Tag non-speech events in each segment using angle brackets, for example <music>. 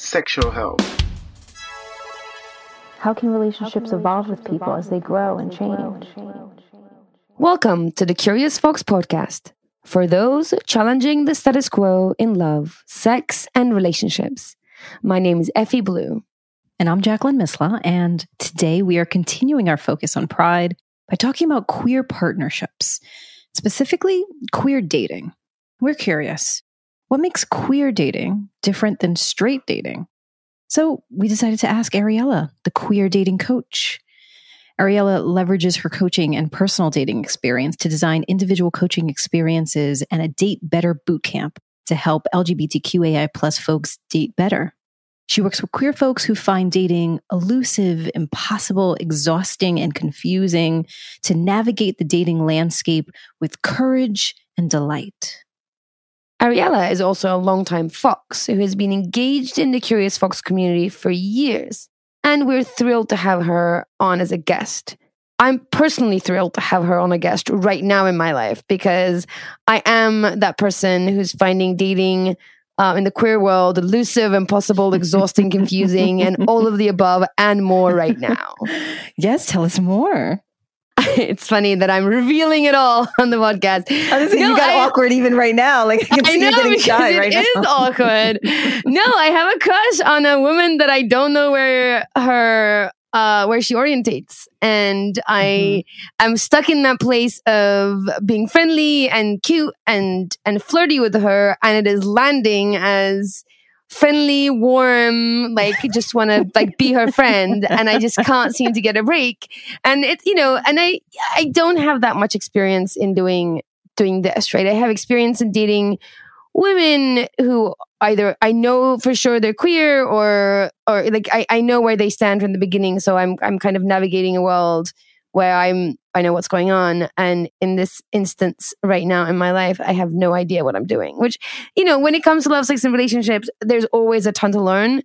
sexual health. How can relationships evolve with people as they grow and change? Welcome to the Curious Fox podcast for those challenging the status quo in love, sex, and relationships. My name is Effy Blue. And I'm Jacqueline Misla, and today we are continuing our focus on pride by talking about queer partnerships, specifically queer dating. We're curious what makes queer dating different than straight dating? So we decided to ask Ariella, the queer dating coach. Ariella leverages her coaching and personal dating experience to design individual coaching experiences and a date better boot camp to help LGBTQAI plus folks date better. She works with queer folks who find dating elusive, impossible, exhausting, and confusing to navigate the dating landscape with courage and delight. Ariella is also a longtime Fox who has been engaged in the Curious Fox community for years, and we're thrilled to have her on as a guest. I'm personally thrilled to have her on a guest right now in my life because I am that person who's finding dating uh, in the queer world elusive, impossible, exhausting, <laughs> confusing, and all of the above and more right now. Yes, tell us more. <laughs> it's funny that I'm revealing it all <laughs> on the podcast. Honestly, No, you got I- awkward even right now. Like <laughs> I can I see you know getting shy it right is now. awkward. no, I have a crush on a woman that I don't know where her uh where she orientates and I am stuck in that place of being friendly and cute and and flirty with her and it is landing as friendly warm like just want to like be her friend and I just can't seem to get a break and it you know and I I don't have that much experience in doing doing this right I have experience in dating women who either I know for sure they're queer or or like I, I know where they stand from the beginning. So I'm I'm kind of navigating a world where I'm I know what's going on. And in this instance right now in my life, I have no idea what I'm doing. Which, you know, when it comes to love, sex, and relationships, there's always a ton to learn.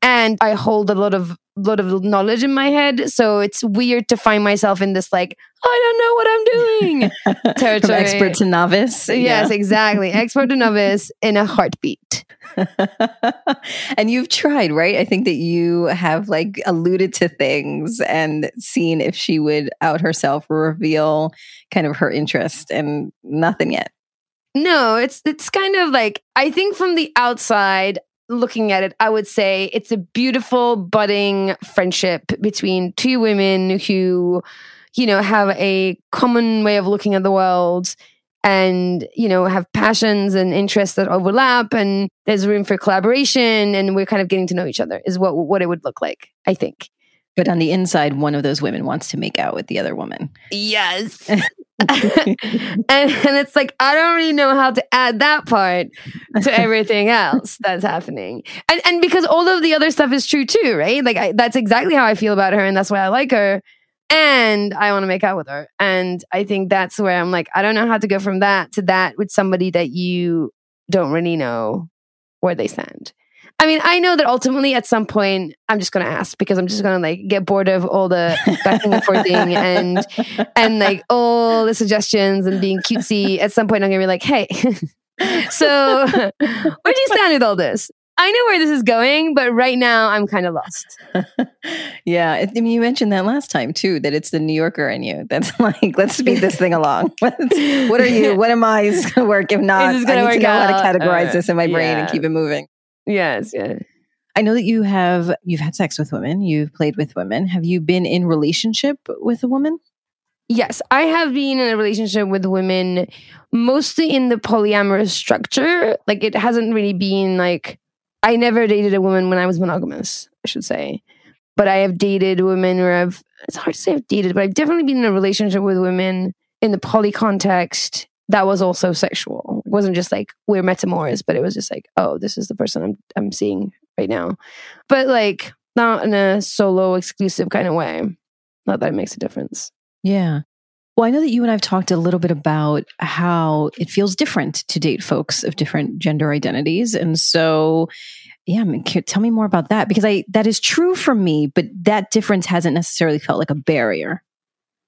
And I hold a lot of lot of knowledge in my head. So it's weird to find myself in this like, I don't know what I'm doing <laughs> territory. expert to novice. Yes, exactly. Expert to novice in a heartbeat. <laughs> and you've tried, right? I think that you have like alluded to things and seen if she would out herself or reveal kind of her interest and nothing yet. No, it's it's kind of like I think from the outside looking at it, I would say it's a beautiful budding friendship between two women who, you know, have a common way of looking at the world and, you know, have passions and interests that overlap and there's room for collaboration and we're kind of getting to know each other is what what it would look like, I think. But on the inside, one of those women wants to make out with the other woman. Yes. <laughs> and, and it's like I don't really know how to add that part to <laughs> everything else that's happening, and and because all of the other stuff is true too, right? Like I, that's exactly how I feel about her, and that's why I like her, and I want to make out with her, and I think that's where I'm like I don't know how to go from that to that with somebody that you don't really know where they stand. I mean, I know that ultimately at some point I'm just going to ask because I'm just going to like get bored of all the backing and forthing and and like all the suggestions and being cutesy. At some point, I'm going to be like, hey, <laughs> so where do you stand with all this? I know where this is going, but right now I'm kind of lost. <laughs> yeah, I mean, you mentioned that last time too. That it's the New Yorker in you. That's <laughs> like, let's speed this thing along. what are you? What am I? Is going to work? If not, I need to know how to categorize Uh, this in my brain and keep it moving. Yes, yeah. I know that you have you've had sex with women. You've played with women. Have you been in relationship with a woman? Yes, I have been in a relationship with women mostly in the polyamorous structure. Like it hasn't really been like I never dated a woman when I was monogamous, I should say. But I have dated women where I've it's hard to say I've dated, but I've definitely been in a relationship with women in the poly context that was also sexual. It wasn't just like we're metamors, but it was just like, oh, this is the person I'm I'm seeing right now. But like not in a solo exclusive kind of way. Not that it makes a difference. Yeah. Well, I know that you and I've talked a little bit about how it feels different to date folks of different gender identities. And so, yeah, I mean, tell me more about that because I that is true for me, but that difference hasn't necessarily felt like a barrier.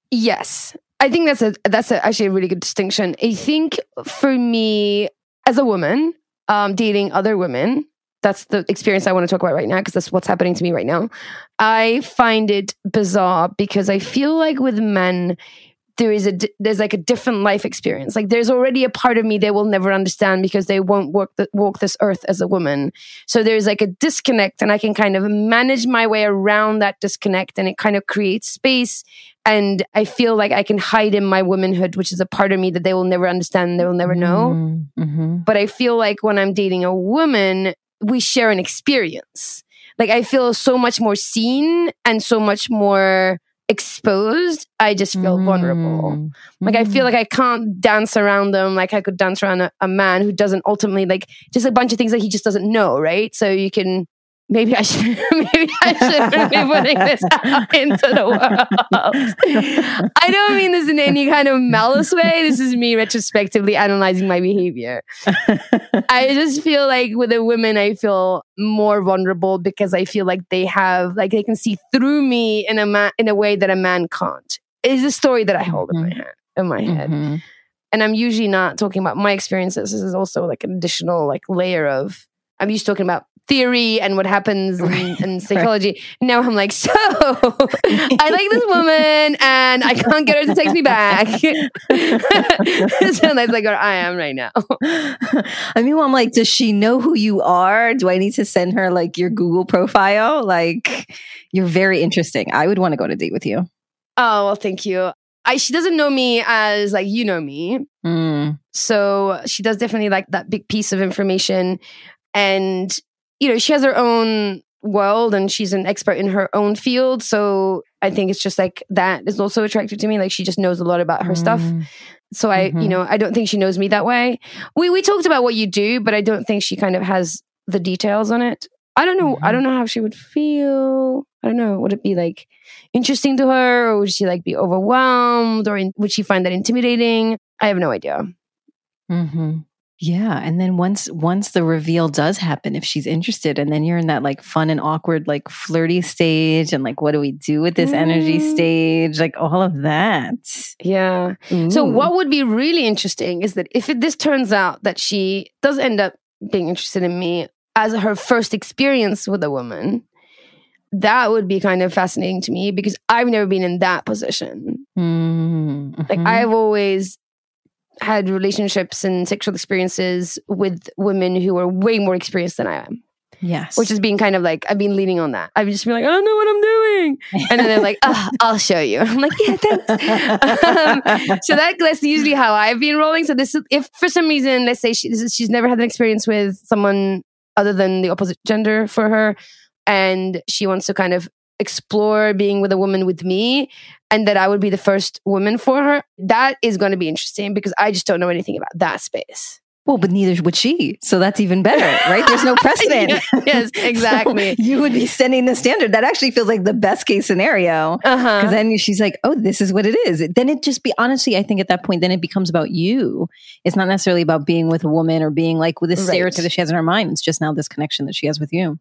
Yes. I think that's a that's a, actually a really good distinction. I think for me as a woman, um, dating other women, that's the experience I want to talk about right now because that's what's happening to me right now. I find it bizarre because I feel like with men, there is a there's like a different life experience. Like there's already a part of me they will never understand because they won't walk the, walk this earth as a woman. So there's like a disconnect, and I can kind of manage my way around that disconnect, and it kind of creates space. And I feel like I can hide in my womanhood, which is a part of me that they will never understand, they will never know. Mm-hmm. But I feel like when I'm dating a woman, we share an experience. Like I feel so much more seen and so much more exposed. I just feel Mm-hmm. vulnerable. Like I feel like I can't dance around them like I could dance around a, a man who doesn't ultimately like just a bunch of things that he just doesn't know, right? So you can maybe I should <laughs> maybe I shouldn't be putting this out into the world. I don't mean this in any kind of malice way. This is me retrospectively analyzing my behavior. I just feel like with the women, I feel more vulnerable because I feel like they have like they can see through me in a ma- in a way that a man can't. It's a story that I hold in my head in my head. Mhm. And I'm usually not talking about my experiences. This is also like an additional like layer of I'm used to talking about theory and what happens in, in psychology. Now I'm like, so I like this woman and I can't get her to text me back. <laughs> so that's like where I am right now. I mean, well, I'm like, does she know who you are? Do I need to send her like your Google profile? Like, you're very interesting. I would want to go to date with you. Oh, well, thank you. I, she doesn't know me as like you know me. Mm. So she does definitely like that big piece of information. And, you know, she has her own world and she's an expert in her own field. So I think it's just like that is also attractive to me. Like she just knows a lot about her stuff. Mm. So I, you Mhm. know, I don't think she knows me that way. We we talked about what you do, but I don't think she kind of has the details on it. I don't know. I Mhm. don't know how she would feel. I don't know. Would it be like interesting to her, or would she like be overwhelmed, or in, would she find that intimidating? I have no idea. hmm Yeah, and then once once the reveal does happen, if she's interested, and then you're in that like fun and awkward, like flirty stage, and like what do we do with this energy Mm. stage? Like all of that. Yeah. So what would be really interesting is that if it, this turns out that she does end up being interested in me as her first experience with a woman, that would be kind of fascinating to me because I've never been in that position. Mm, Like. I've always had relationships and sexual experiences with women who are way more experienced than I am, yes, which has been kind of like I've been leaning on that. I've just been like, I don't know what I'm doing, and then they're like, oh, <laughs> I'll show you. I'm like, yeah, thanks. <laughs> um, so that, that's usually how I've been rolling. So this is if for some reason, let's say she, this is, she's never had an experience with someone other than the opposite gender for her, and she wants to kind of explore being with a woman with me, and that I would be the first woman for her. That is going to be interesting because I just don't know anything about that space. well, but neither would she. So that's even better, right? There's no <laughs> precedent. yes, <laughs> exactly. So you would be setting the standard. That actually feels like the best case scenario. Uh-huh. Because then she's like, oh, this is what it is. Then it just be, honestly, I think at that point, then it becomes about you. It's not necessarily about being with a woman or being like with this Right. stereotype that she has in her mind. It's just now this connection that she has with you.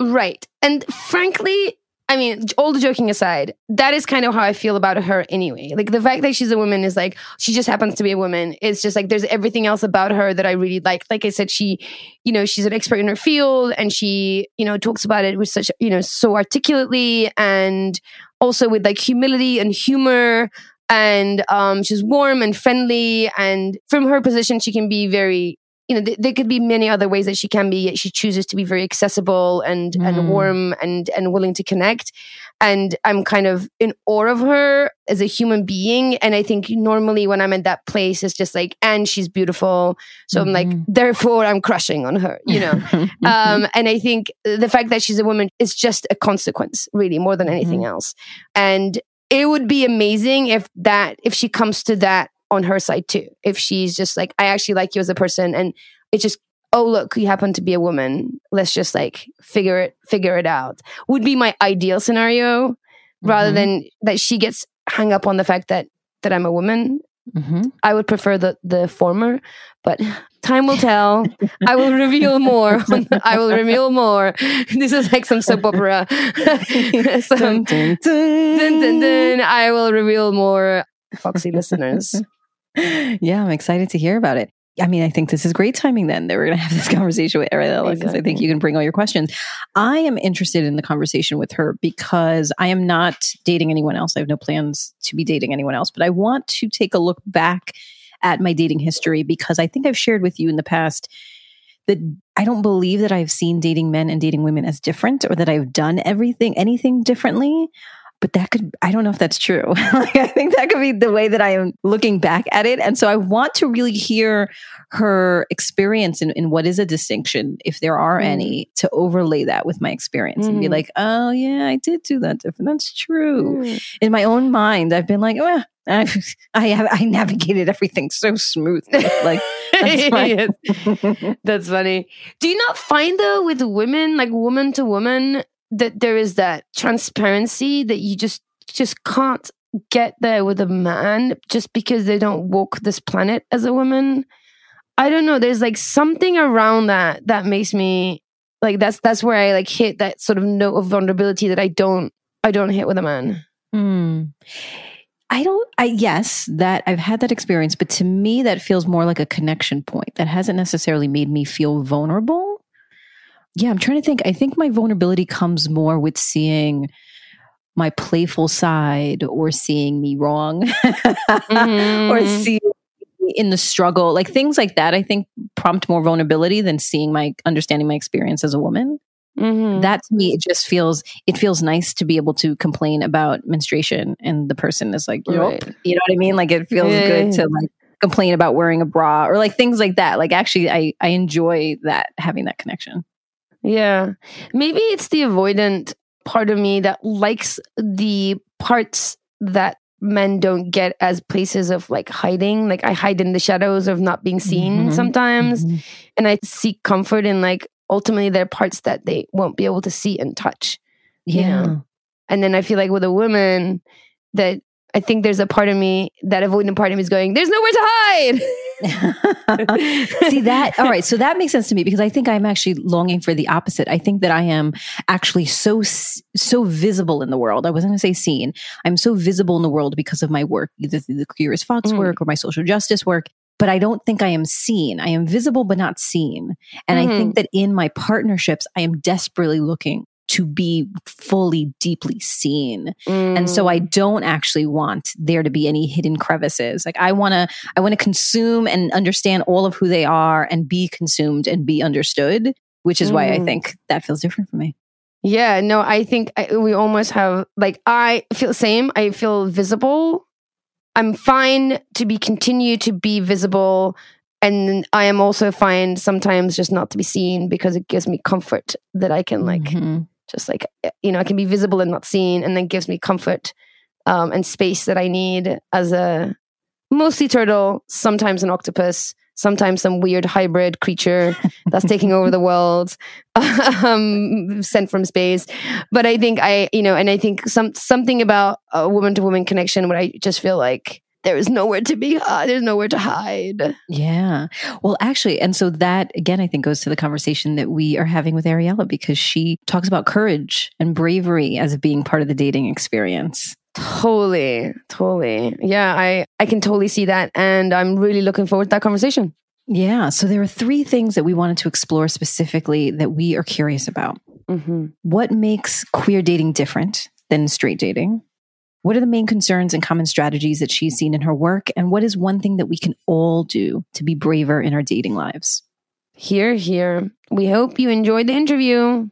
Right. And frankly, I mean, all the joking aside, that is kind of how I feel about her anyway. Like the fact that she's a woman is like, she just happens to be a woman. It's just like there's everything else about her that I really like. Like I said, she, you know, she's an expert in her field and she, you know, talks about it with such, you know, so articulately and also with like humility and humor. And um, she's warm and friendly. And from her position, she can be very you know, th- there could be many other ways that she can be. Yet she chooses to be very accessible and Mm. and warm and and willing to connect. And I'm kind of in awe of her as a human being. And I think normally when I'm in that place, it's just like, and she's beautiful. So I'm like, Mhm. therefore I'm crushing on her, you know. <laughs> um, and I think the fact that she's a woman is just a consequence, really, more than anything else. And it would be amazing if that if she comes to that on her side too. If she's just like, I actually like you as a person, and it's just oh look, you happen to be a woman. Let's just like figure it figure it out. Would be my ideal scenario rather Mhm. than that she gets hung up on the fact that that I'm a woman. Mhm. I would prefer the the former, but <laughs> time will tell. I will reveal <laughs> more. I will reveal more. <laughs> This is like some soap opera. so, Dun, dun, dun. dun, dun, dun. I will reveal more, Foxy listeners. Yeah, I'm excited to hear about it. I mean, I think this is great timing then that we're going to have this conversation with Ariella because I think you can bring all your questions. I am interested in the conversation with her because I am not dating anyone else. I have no plans to be dating anyone else, but I want to take a look back at my dating history because I think I've shared with you in the past that I don't believe that I've seen dating men and dating women as different or that I've done everything, anything differently. But that could, I don't know if that's true. <laughs> like, I think that could be the way that I am looking back at it. And so I want to really hear her experience in, in what is a distinction, if there are Mm. any, to overlay that with my experience and be Mhm. like, oh, yeah, I did do that different. That's true. Mm. In my own mind, I've been like, well, I, <laughs> I have, I navigated everything so smooth. Like, that's. <laughs> That's funny. Do you not find though with women, like woman to woman, that there is that transparency that you just just can't get there with a man just because they don't walk this planet as a woman? I don't know. There's like something around that that makes me like that's that's where I like hit that sort of note of vulnerability that I don't I don't hit with a man. Hmm. I don't, I, yes, that I've had that experience, but to me, that feels more like a connection point that hasn't necessarily made me feel vulnerable. Yeah, I'm trying to think. I think my vulnerability comes more with seeing my playful side or seeing me wrong <laughs> or Mhm. seeing me in the struggle, like things like that. I think prompt more vulnerability than seeing my understanding my experience as a woman Mhm. that to me it just feels it feels nice to be able to complain about menstruation and the person is like. Right. you know what i mean like it feels Yeah, good to like complain about wearing a bra or like things like that like actually i i enjoy that having that connection Yeah. Maybe it's the avoidant part of me that likes the parts that men don't get as places of like hiding. Like I hide in the shadows of not being seen Mhm. sometimes. Mhm. And I seek comfort in like ultimately there are parts that they won't be able to see and touch. you yeah know? And then I feel like with a woman that I think there's a part of me, that avoidant part of me is going, there's nowhere to hide. <laughs> See that? All right. So that makes sense to me because I think I'm actually longing for the opposite. I think that I am actually so so visible in the world. I wasn't going to say seen. I'm so visible in the world because of my work, either through the as Fox Mm. work or my social justice work. But I don't think I am seen. I am visible, but not seen. And I think that in my partnerships, I am desperately looking to be fully, deeply seen. And so Mm. I don't actually want there to be any hidden crevices. Like I want to I want to consume and understand all of who they are and be consumed and be understood, which is why I Mm. think that feels different for me. Yeah, no, I think I, we almost have like I feel the same. I feel visible. I'm fine to be continue to be visible, and I am also fine sometimes just not to be seen because it gives me comfort that I can like Mhm. Just like you know I can be visible and not seen, and then gives me comfort um, and space that I need as a mostly turtle, sometimes an octopus, sometimes some weird hybrid creature <laughs> that's taking over the world, <laughs> um, sent from space. But I think I, you know, and I think some something about a woman to woman connection where I just feel like there is nowhere to be, uh, there's nowhere to hide. Yeah. Well, actually, and so that again, I think goes to the conversation that we are having with Ariella because she talks about courage and bravery as being part of the dating experience. Totally, totally. Yeah, I I can totally see that, and I'm really looking forward to that conversation. Yeah. So there are three things that we wanted to explore specifically that we are curious about. Mm-hmm. What makes queer dating different than straight dating? What are the main concerns and common strategies that she's seen in her work? And what is one thing that we can all do to be braver in our dating lives? Here, here. We hope you enjoyed the interview.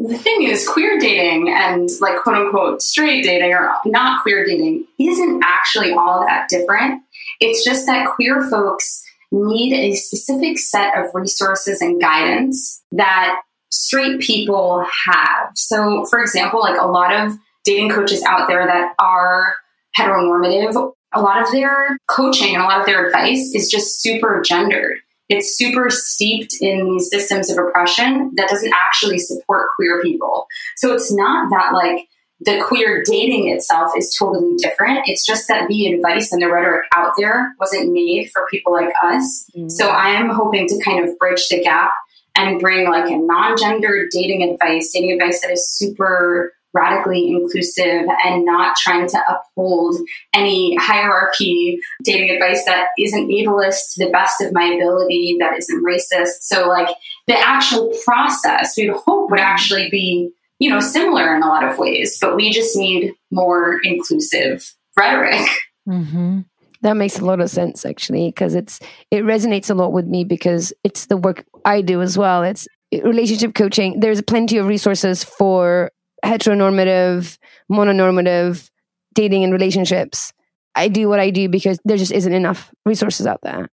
the thing is, queer dating and like quote unquote straight dating or not queer dating isn't actually all that different. It's just that queer folks need a specific set of resources and guidance that straight people have. So, for example, like a lot of dating coaches out there that are heteronormative a lot of their coaching and a lot of their advice is just super gendered. It's super steeped in these systems of oppression that doesn't actually support queer people. So it's not that like the queer dating itself is totally different. It's just that the advice and the rhetoric out there wasn't made for people like us. Mm-hmm. So I am hoping to kind of bridge the gap and bring like a non-gendered dating advice, dating advice that is super radically inclusive and not trying to uphold any hierarchy dating advice that isn't ableist to the best of my ability, that isn't racist. So like the actual process we'd hope would actually be, you know, similar in a lot of ways, but we just need more inclusive rhetoric. Mm-hmm. That makes a lot of sense actually, because it's it resonates a lot with me because it's the work I do as well. It's eh, relationship coaching. There's plenty of resources for heteronormative, mononormative dating and relationships. I do what I do because there just isn't enough resources out there.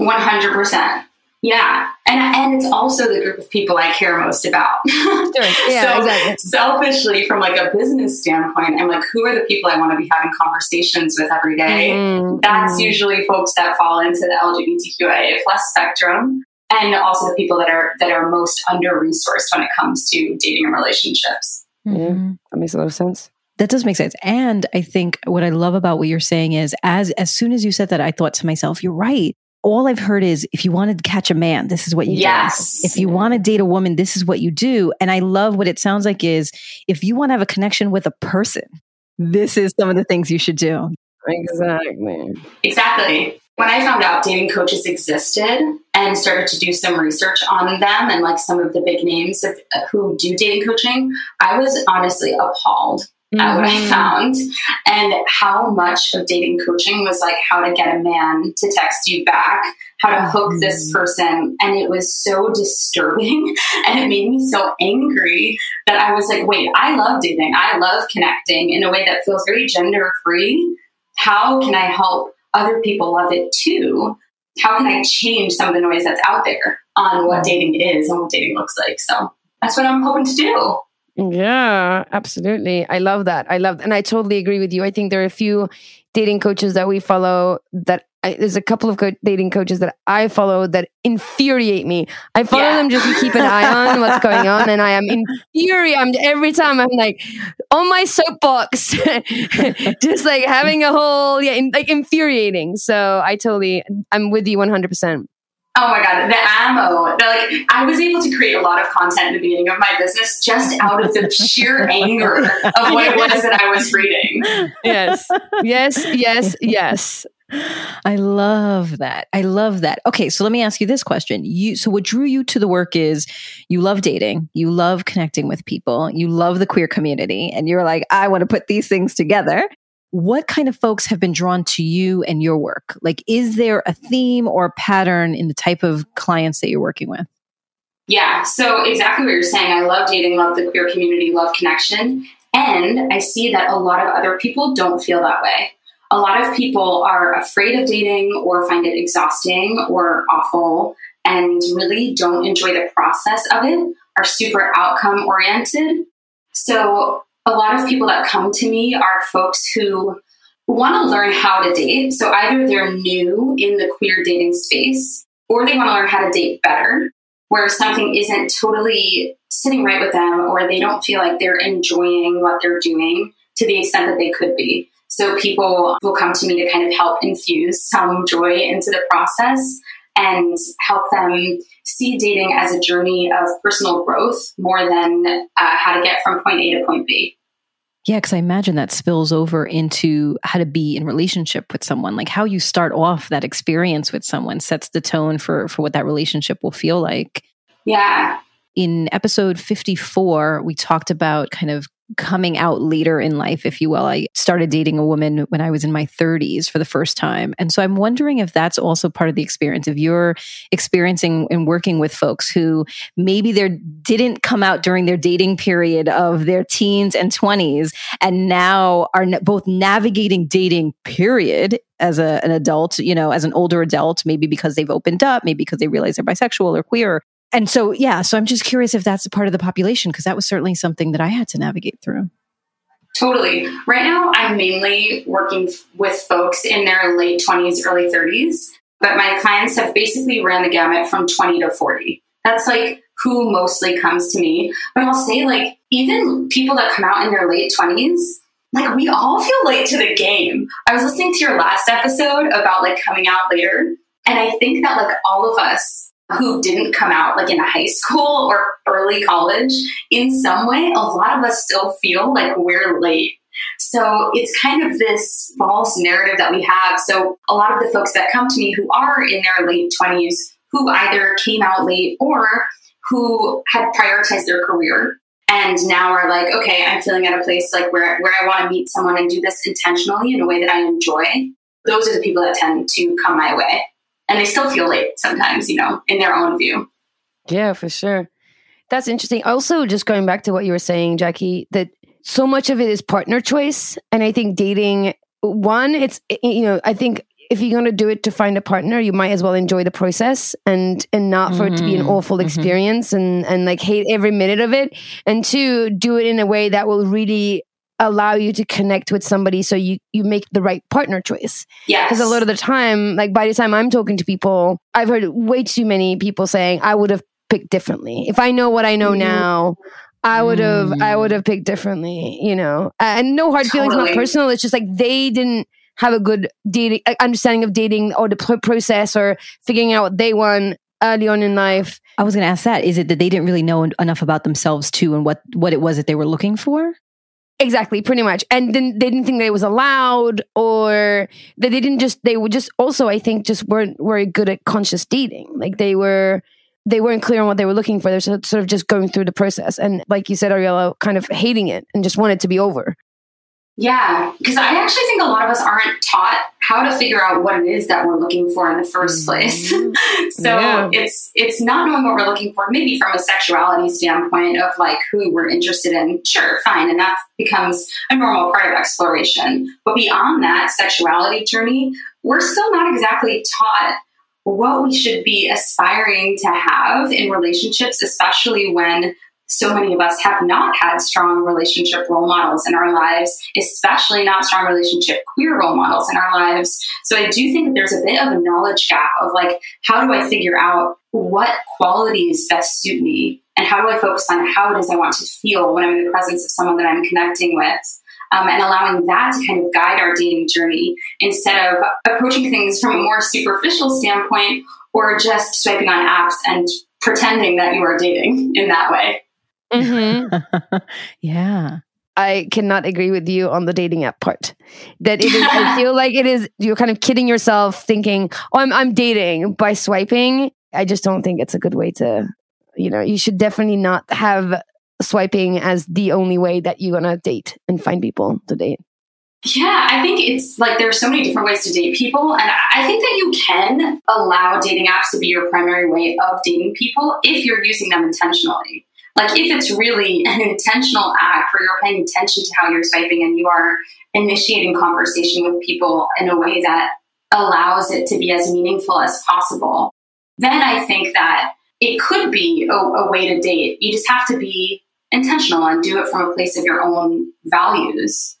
100%. Yeah. And, and it's also the group of people I care most about. Sure. <laughs> Yeah, so exactly. selfishly, from like a business standpoint, I'm like, who are the people I want to be having conversations with every day? Mm-hmm. That's mm-hmm. usually folks that fall into the LGBTQIA plus spectrum. And also the people that are that are most under resourced when it comes to dating and relationships. Mm-hmm. Yeah, that makes a lot of sense. That does make sense. And I think what I love about what you're saying is as as soon as you said that, I thought to myself, you're right. All I've heard is if you want to catch a man, this is what you yes. do. If you want to date a woman, this is what you do. And I love what it sounds like is if you want to have a connection with a person, this is some of the things you should do. Exactly. Exactly. When I found out dating coaches existed and started to do some research on them and like some of the big names of, uh, who do dating coaching, I was honestly appalled. At what I mm-hmm. found and how much of dating coaching was like how to get a man to text you back, how to hook mm-hmm. this person. And it was so disturbing <laughs> and it made me so angry that I was like, wait, I love dating. I love connecting in a way that feels very gender free. How can I help other people love it too? How can I change some of the noise that's out there on what dating is and what dating looks like? So that's what I'm hoping to do. Yeah, absolutely. I love that. I love, and I totally agree with you. I think there are a few dating coaches that we follow that I, there's a couple of co- dating coaches that I follow that infuriate me. I follow yeah. them just to keep an eye on what's going on, and I am infuriated every time. I'm like on my soapbox, <laughs> just like having a whole yeah, in, like infuriating. So I totally, I'm with you 100. percent Oh my god, the ammo! The, like I was able to create a lot of content in the beginning of my business just out of the sheer <laughs> anger of what it was that I was reading. Yes, yes, yes, yes. I love that. I love that. Okay, so let me ask you this question. You so what drew you to the work is you love dating, you love connecting with people, you love the queer community, and you're like, I want to put these things together what kind of folks have been drawn to you and your work? Like, is there a theme or a pattern in the type of clients that you're working with? Yeah, so exactly what you're saying. I love dating, love the queer community, love connection. And I see that a lot of other people don't feel that way. A lot of people are afraid of dating or find it exhausting or awful and really don't enjoy the process of it, are super outcome oriented. So a lot of people that come to me are folks who want to learn how to date. So either they're new in the queer dating space or they want to learn how to date better, where something isn't totally sitting right with them or they don't feel like they're enjoying what they're doing to the extent that they could be. So people will come to me to kind of help infuse some joy into the process and help them see dating as a journey of personal growth more than uh, how to get from point A to point B. Yeah, because I imagine that spills over into how to be in relationship with someone. Like how you start off that experience with someone sets the tone for for what that relationship will feel like. Yeah. In episode 54, we talked about kind of coming out later in life, if you will. I started dating a woman when I was in my 30s for the first time. And so I'm wondering if that's also part of the experience. If you're experiencing and working with folks who maybe they didn't come out during their dating period of their teens and 20s and now are both navigating dating period as a, an adult, you know, as an older adult, maybe because they've opened up, maybe because they realize they're bisexual or queer, and so, yeah, so I'm just curious if that's a part of the population, because that was certainly something that I had to navigate through. Totally. Right now, I'm mainly working with folks in their late 20s, early 30s, but my clients have basically ran the gamut from 20 to 40. That's like who mostly comes to me. But I'll say, like, even people that come out in their late 20s, like, we all feel late to the game. I was listening to your last episode about like coming out later, and I think that like all of us who didn't come out like in high school or early college, in some way, a lot of us still feel like we're late. So it's kind of this false narrative that we have. So a lot of the folks that come to me who are in their late 20s, who either came out late or who had prioritized their career and now are like, okay, I'm feeling at a place like where, where I want to meet someone and do this intentionally in a way that I enjoy. Those are the people that tend to come my way and they still feel late sometimes, you know, in their own view. Yeah, for sure. That's interesting. Also, just going back to what you were saying, Jackie, that so much of it is partner choice. And I think dating, one, it's, you know, I think if you're going to do it to find a partner, you might as well enjoy the process and and not for mm-hmm. it to be an mm-hmm. awful mm-hmm. experience and and like hate every minute of it. And two, do it in a way that will really allow you to connect with somebody so you you make the right partner choice. Yeah. Because a lot of the time, like by the time I'm talking to people, I've heard way too many people saying I would have picked differently. If I know what I know mm-hmm. now, I would have mm. I would have picked differently, you know. And no hard totally. feelings, not personal. It's just like they didn't have a good dating understanding of dating or the process or figuring out what they want early on in life. I was going to ask that. Is it that they didn't really know enough about themselves too and what what it was that they were looking for? Exactly, pretty much. And then they didn't think that it was allowed or that they didn't just they were just also I think just weren't very good at conscious dating. Like they were they weren't clear on what they were looking for. They're sort of just going through the process. And like you said, Ariella, kind of hating it and just wanted to be over. Yeah, because I actually think a lot of us aren't taught how to figure out what it is that we're looking for in the first mm-hmm. place. <laughs> so yeah. it's it's not knowing what we're looking for, maybe from a sexuality standpoint of like who we're interested in. Sure, fine, and that becomes a normal part of exploration. But beyond that sexuality journey, we're still not exactly taught what we should be aspiring to have in relationships, especially when so many of us have not had strong relationship role models in our lives, especially not strong relationship queer role models in our lives. So I do think that there's a bit of a knowledge gap of like, how do I figure out what qualities best suit me? And how do I focus on how it is I want to feel when I'm in the presence of someone that I'm connecting with? Um, and allowing that to kind of guide our dating journey instead of approaching things from a more superficial standpoint or just swiping on apps and pretending that you are dating in that way. Mm-hmm. <laughs> yeah. I cannot agree with you on the dating app part. That it is, I feel <laughs> like it is, you're kind of kidding yourself thinking, oh, I'm, I'm dating by swiping. I just don't think it's a good way to, you know, you should definitely not have swiping as the only way that you're going to date and find people to date. Yeah, I think it's like there are so many different ways to date people. And I think that you can allow dating apps to be your primary way of dating people if you're using them intentionally. Like if it's really <laughs> an intentional act where you're paying attention to how you're swiping and you are initiating conversation with people in a way that allows it to be as meaningful as possible, then I think that it could be a, a way to date. You just have to be intentional and do it from a place of your own values.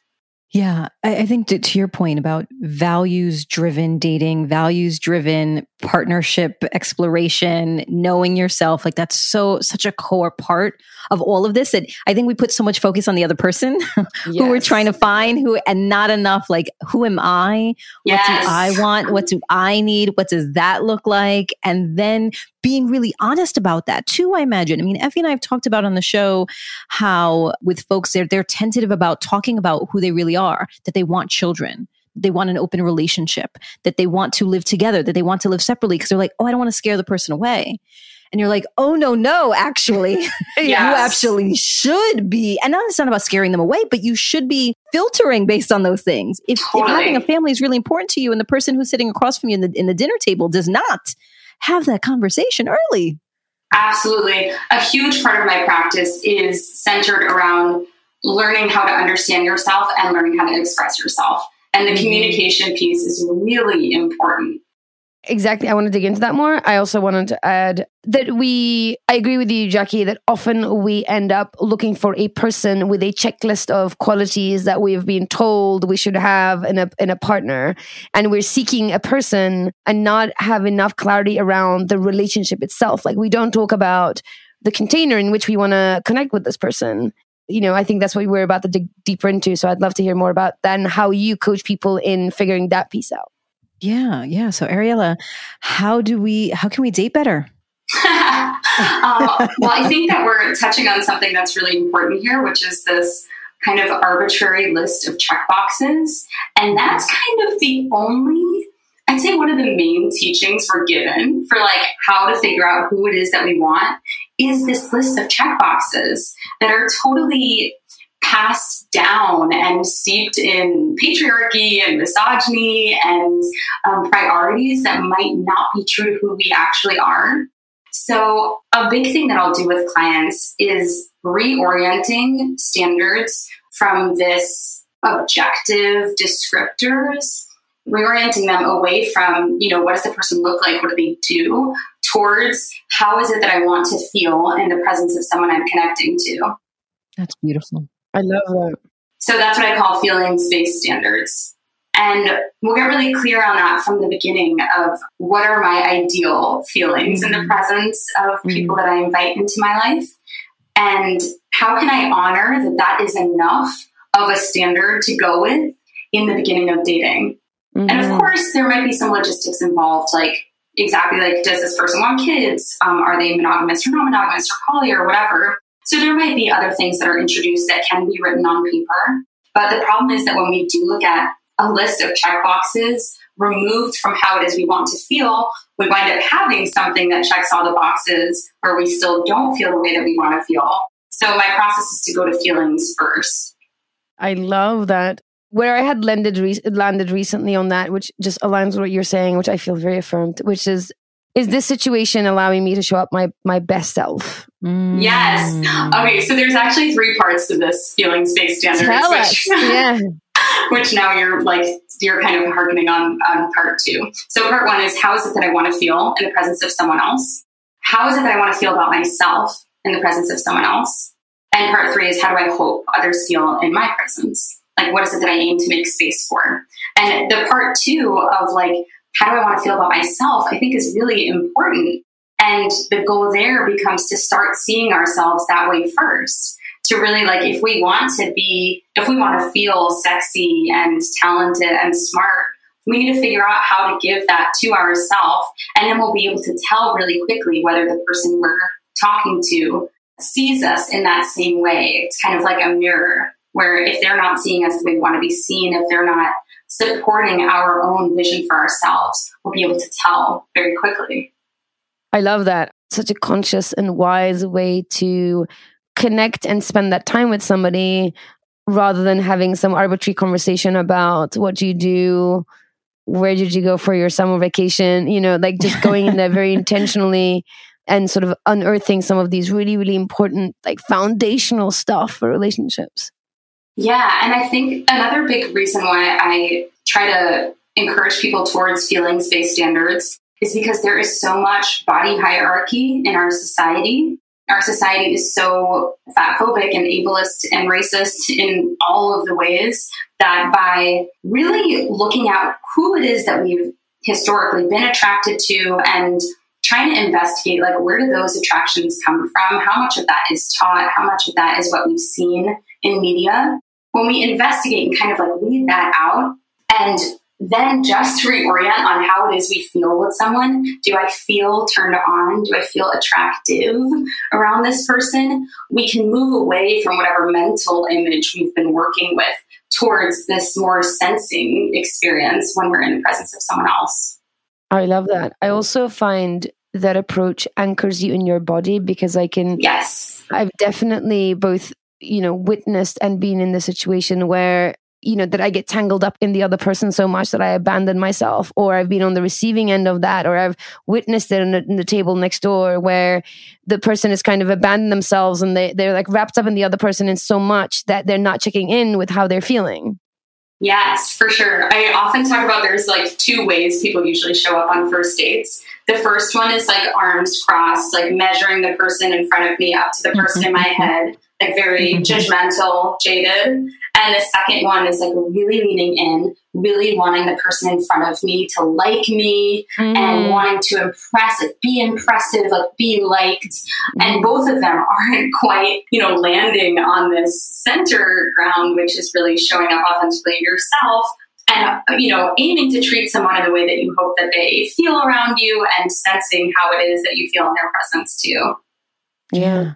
Yeah, I, I think to, to, your point about values driven dating, values driven partnership exploration, knowing yourself, like that's so such a core part of all of this. That I think we put so much focus on the other person yes. <laughs> who we're trying to find, who and not enough like who am I? What yes. do I want? What do I need? What does that look like? And then being really honest about that too, I imagine. I mean, Effy and I have talked about on the show how with folks they're they're tentative about talking about who they really are, that they want children they want an open relationship, that they want to live together, that they want to live separately because they're like, oh, I don't want to scare the person away. And you're like, oh, no, no, actually, <laughs> yes. you actually should be. And not, it's not about scaring them away, but you should be filtering based on those things. If, totally. if having a family is really important to you and the person who's sitting across from you in the, in the dinner table does not, have that conversation early. Absolutely. A huge part of my practice is centered around learning how to understand yourself and learning how to express yourself. And the mm-hmm. communication piece is really important. Exactly. I want to dig into that more. I also wanted to add that we i agree with you jackie that often we end up looking for a person with a checklist of qualities that we've been told we should have in a in a partner. And we're seeking a person and not have enough clarity around the relationship itself. Like we don't talk about the container in which we want to connect with this person. You know i think that's what we're about to dig deeper into. So i'd love to hear more about and how you coach people in figuring that piece out Yeah, yeah. So Ariella, how do we how can we date better? <laughs> uh, well, I think that we're touching on something that's really important here, which is this kind of arbitrary list of checkboxes. And that's kind of the only, I'd say, one of the main teachings we're given for like how to figure out who it is that we want is this list of checkboxes that are totally passed down and steeped in patriarchy and misogyny and um, priorities that might not be true to who we actually are. So, a big thing that I'll do with clients is reorienting standards from this objective descriptors, reorienting them away from, you know, what does the person look like? What do they do? Towards how is it that I want to feel in the presence of someone I'm connecting to? That's beautiful. I love that. So that's what I call feelings based standards. And we'll get really clear on that from the beginning of what are my ideal feelings in the mm-hmm. presence of mm-hmm. people that I invite into my life. And how can I honor that that is enough of a standard to go with in the beginning of dating? And of mm-hmm. course, there might be some logistics involved, like exactly like, does this person want kids? Um, are they monogamous or non monogamous or poly or whatever? So there might be other things that are introduced that can be written on paper. But the problem is that when we do look at a list of checkboxes removed from how it is we want to feel, we wind up having something that checks all the boxes where we still don't feel the way that we want to feel. So my process is to go to feelings first. I love that. Where I had landed, re- landed recently on that, which just aligns with what you're saying, which I feel very affirmed, which is, is this situation allowing me to show up my, my best self? Mm. Yes. Okay, so there's actually three parts to this feelings based standards, Tell which, us. Yeah. <laughs> which now you're like you're kind of harkening on on part two. So part one is how is it that I want to feel in the presence of someone else? How is it that I want to feel about myself in the presence of someone else? And part three is how do I hope others feel in my presence? Like what is it that I aim to make space for? And the part two of like how do I want to feel about myself, I think is really important. And the goal there becomes to start seeing ourselves that way first. To really like, if we want to be, if we want to feel sexy and talented and smart, we need to figure out how to give that to ourselves. And then we'll be able to tell really quickly whether the person we're talking to sees us in that same way. It's kind of like a mirror where if they're not seeing us we want to be seen, if they're not supporting our own vision for ourselves, we'll be able to tell very quickly. I love that. Such a conscious and wise way to connect and spend that time with somebody rather than having some arbitrary conversation about what you do, where did you go for your summer vacation, you know, like just going in there very <laughs> intentionally and sort of unearthing some of these really, really important, like foundational stuff for relationships. Yeah, and I think another big reason why I try to encourage people towards feelings based standards is because there is so much body hierarchy in our society. Our society is so fat phobic and ableist and racist in all of the ways that by really looking at who it is that we've historically been attracted to and trying to investigate like where do those attractions come from? How much of that is taught? How much of that is what we've seen in media when we investigate and kind of like weed that out and then just <laughs> reorient on how it is we feel with someone. Do I feel turned on? Do I feel attractive around this person? We can move away from whatever mental image we've been working with towards this more sensing experience when we're in the presence of someone else. I love that. I also find that approach anchors you in your body because I can. Yes. I've definitely both, you know, witnessed and been in the situation where you know that i get tangled up in the other person so much that i abandon myself or i've been on the receiving end of that or i've witnessed it in the, in the table next door where the person is kind of abandoned themselves and they, they're like wrapped up in the other person in so much that they're not checking in with how they're feeling Yes, for sure. I often talk about there's like two ways people usually show up on first dates. The first one is like arms crossed, like measuring the person in front of me up to the mm-hmm. person in my mm-hmm. head, like very judgmental, jaded. And the second one is like really leaning in, really wanting the person in front of me to like me Mm. and wanting to impress, be impressive, like be liked. And both of them <laughs> aren't quite, you know, landing on this center ground, which is really showing up authentically yourself and you know aiming to treat someone in the way that you hope that they feel around you and sensing how it is that you feel in their presence too Yeah.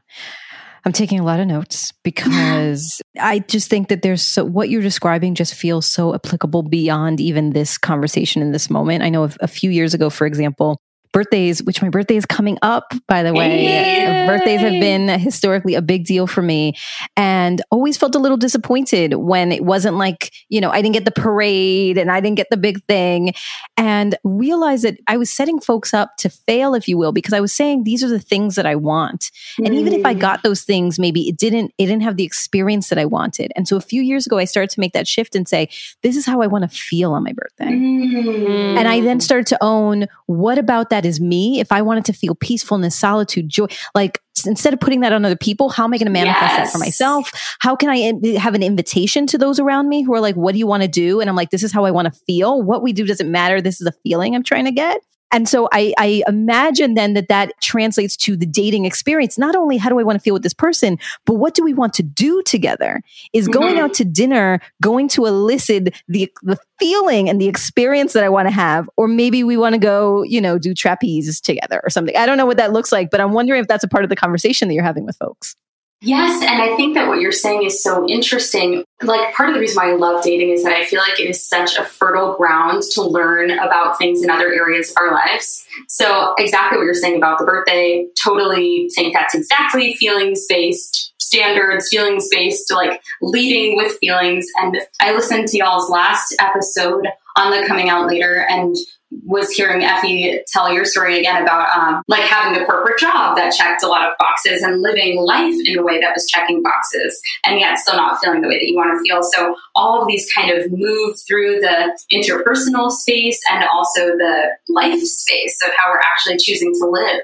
I'm taking a lot of notes because <laughs> I just think that there's so what you're describing just feels so applicable beyond even this conversation in this moment. I know of a few years ago, for example, birthdays, which my birthday is coming up, by the way. Yay. Birthdays have been historically a big deal for me and always felt a little disappointed when it wasn't like, you know, I didn't get the parade and I didn't get the big thing and realized that I was setting folks up to fail, if you will, because I was saying these are the things that I want. And even if I got those things, maybe it didn't, it didn't have the experience that I wanted. And so a few years ago, I started to make that shift and say, this is how I want to feel on my birthday. Mm. And I then started to own what about that is me? If I wanted to feel peacefulness, solitude, joy, like instead of putting that on other people, how am I going to manifest that for myself? How can I have an invitation to those around me who are like, what do you want to do? And I'm like, this is how I want to feel. What we do doesn't matter. This is a feeling I'm trying to get. And so I, I imagine then that that translates to the dating experience. Not only how do I want to feel with this person, but what do we want to do together? Is going Mhm. out to dinner going to elicit the the feeling and the experience that I want to have, or maybe we want to go, you know, do trapeze together or something. I don't know what that looks like, but I'm wondering if that's a part of the conversation that you're having with folks. Yes, and I think that what you're saying is so interesting. Like, part of the reason why I love dating is that I feel like it is such a fertile ground to learn about things in other areas of our lives. So, exactly what you're saying about the birthday, totally think that's exactly feelings based standards, feelings based, like leading with feelings. And I listened to y'all's last episode on the coming out later and was hearing Effy tell your story again about um, like having the corporate job that checked a lot of boxes and living life in a way that was checking boxes and yet still not feeling the way that you want to feel. So all of these kind of move through the interpersonal space and also the life space of how we're actually choosing to live.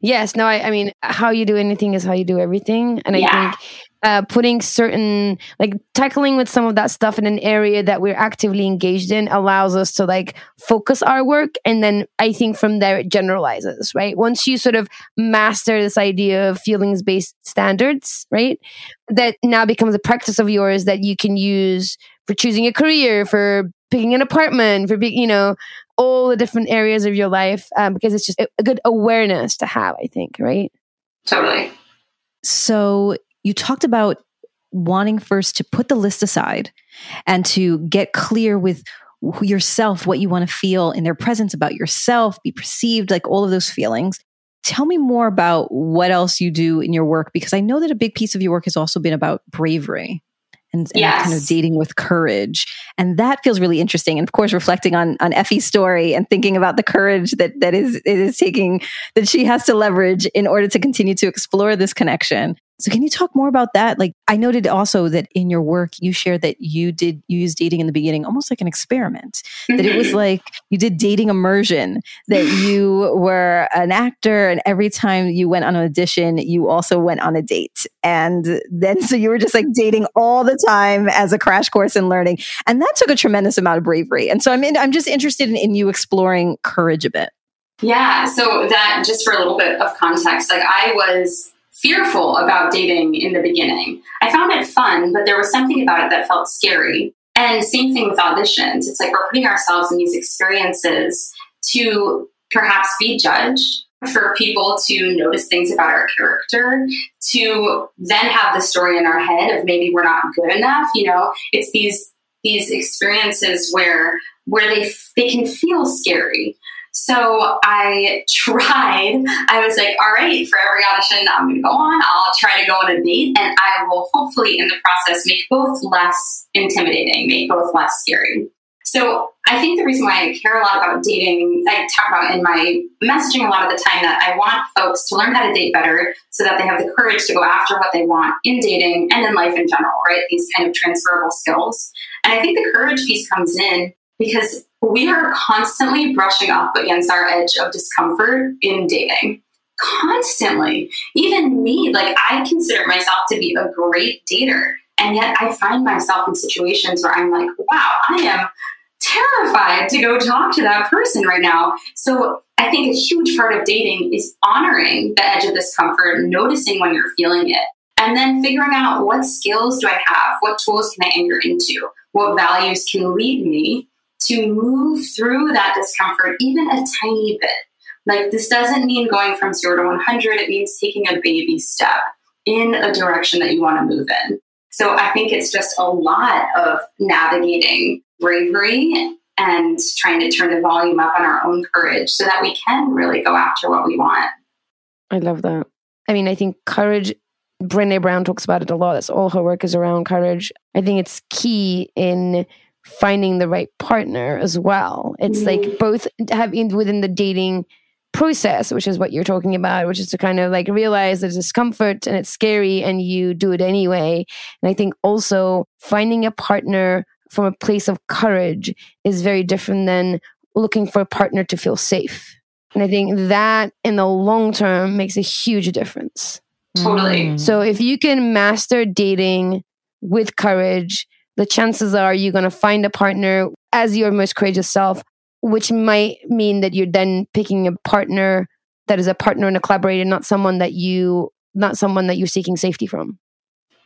Yes, no, I, I mean, how you do anything is how you do everything. And I think uh, putting certain, like tackling with some of that stuff in an area that we're actively engaged in allows us to like focus our work. And then I think from there it generalizes, right? Once you sort of master this idea of feelings based standards, right? That now becomes a practice of yours that you can use for choosing a career, for picking an apartment, for being, you know, all the different areas of your life um, because it's just a, a good awareness to have, I think, right? Totally. So you talked about wanting first to put the list aside and to get clear with yourself, what you want to feel in their presence about yourself, be perceived, like all of those feelings. Tell me more about what else you do in your work because I know that a big piece of your work has also been about bravery and, and kind of dating with courage. And that feels really interesting. And of course, reflecting on on Effy's story and thinking about the courage that that is it is taking that she has to leverage in order to continue to explore this connection. So can you talk more about that? Like I noted also that in your work you shared that you did you used dating in the beginning almost like an experiment. That it was Mhm. like you did dating immersion, that you were an actor and every time you went on an audition, you also went on a date. And then so you were just like dating all the time as a crash course in learning. And that took a tremendous amount of bravery. And so I'm in, I'm just interested in, in you exploring courage a bit. Yeah, so that just for a little bit of context, like I was fearful about dating in the beginning. I found it fun, but there was something about it that felt scary. And same thing with auditions. It's like we're putting ourselves in these experiences to perhaps be judged, for people to notice things about our character, to then have the story in our head of maybe we're not good enough. You know, it's these these experiences where where they they can feel scary. So I tried. I was like, all right, for every audition I'm going to go on, I'll try to go on a date, and I will hopefully in the process make both less intimidating, make both less scary. So I think the reason why I care a lot about dating, I talk about in my messaging a lot of the time that I want folks to learn how to date better so that they have the courage to go after what they want in dating and in life in general, right? These kind of transferable skills. And I think the courage piece comes in because we are constantly brushing up against our edge of discomfort in dating. Constantly. Even me, like I consider myself to be a great dater. And yet I find myself in situations where I'm like, wow, I am terrified to go talk to that person right now. So I think a huge part of dating is honoring the edge of discomfort, noticing when you're feeling it, and then figuring out what skills do I have? What tools can I anchor into? What values can lead me to move through that discomfort even a tiny bit? Like, this doesn't mean going from zero to 100, it means taking a baby step in a direction that you want to move in. So I think it's just a lot of navigating bravery and trying to turn the volume up on our own courage so that we can really go after what we want. I love that. I mean, I think courage, Brene Brown talks about it a lot. That's all her work is around courage. I think it's key in finding the right partner as well. It's mm-hmm. like both having within the dating process, which is what you're talking about, which is to kind of like realize there's discomfort and it's scary and you do it anyway. And I think also finding a partner from a place of courage is very different than looking for a partner to feel safe. And I think that in the long term makes a huge difference. Totally. Mm. So if you can master dating with courage, the chances are you're going to find a partner as your most courageous self, which might mean that you're then picking a partner that is a partner and a collaborator, not someone that you, not someone that you're seeking safety from.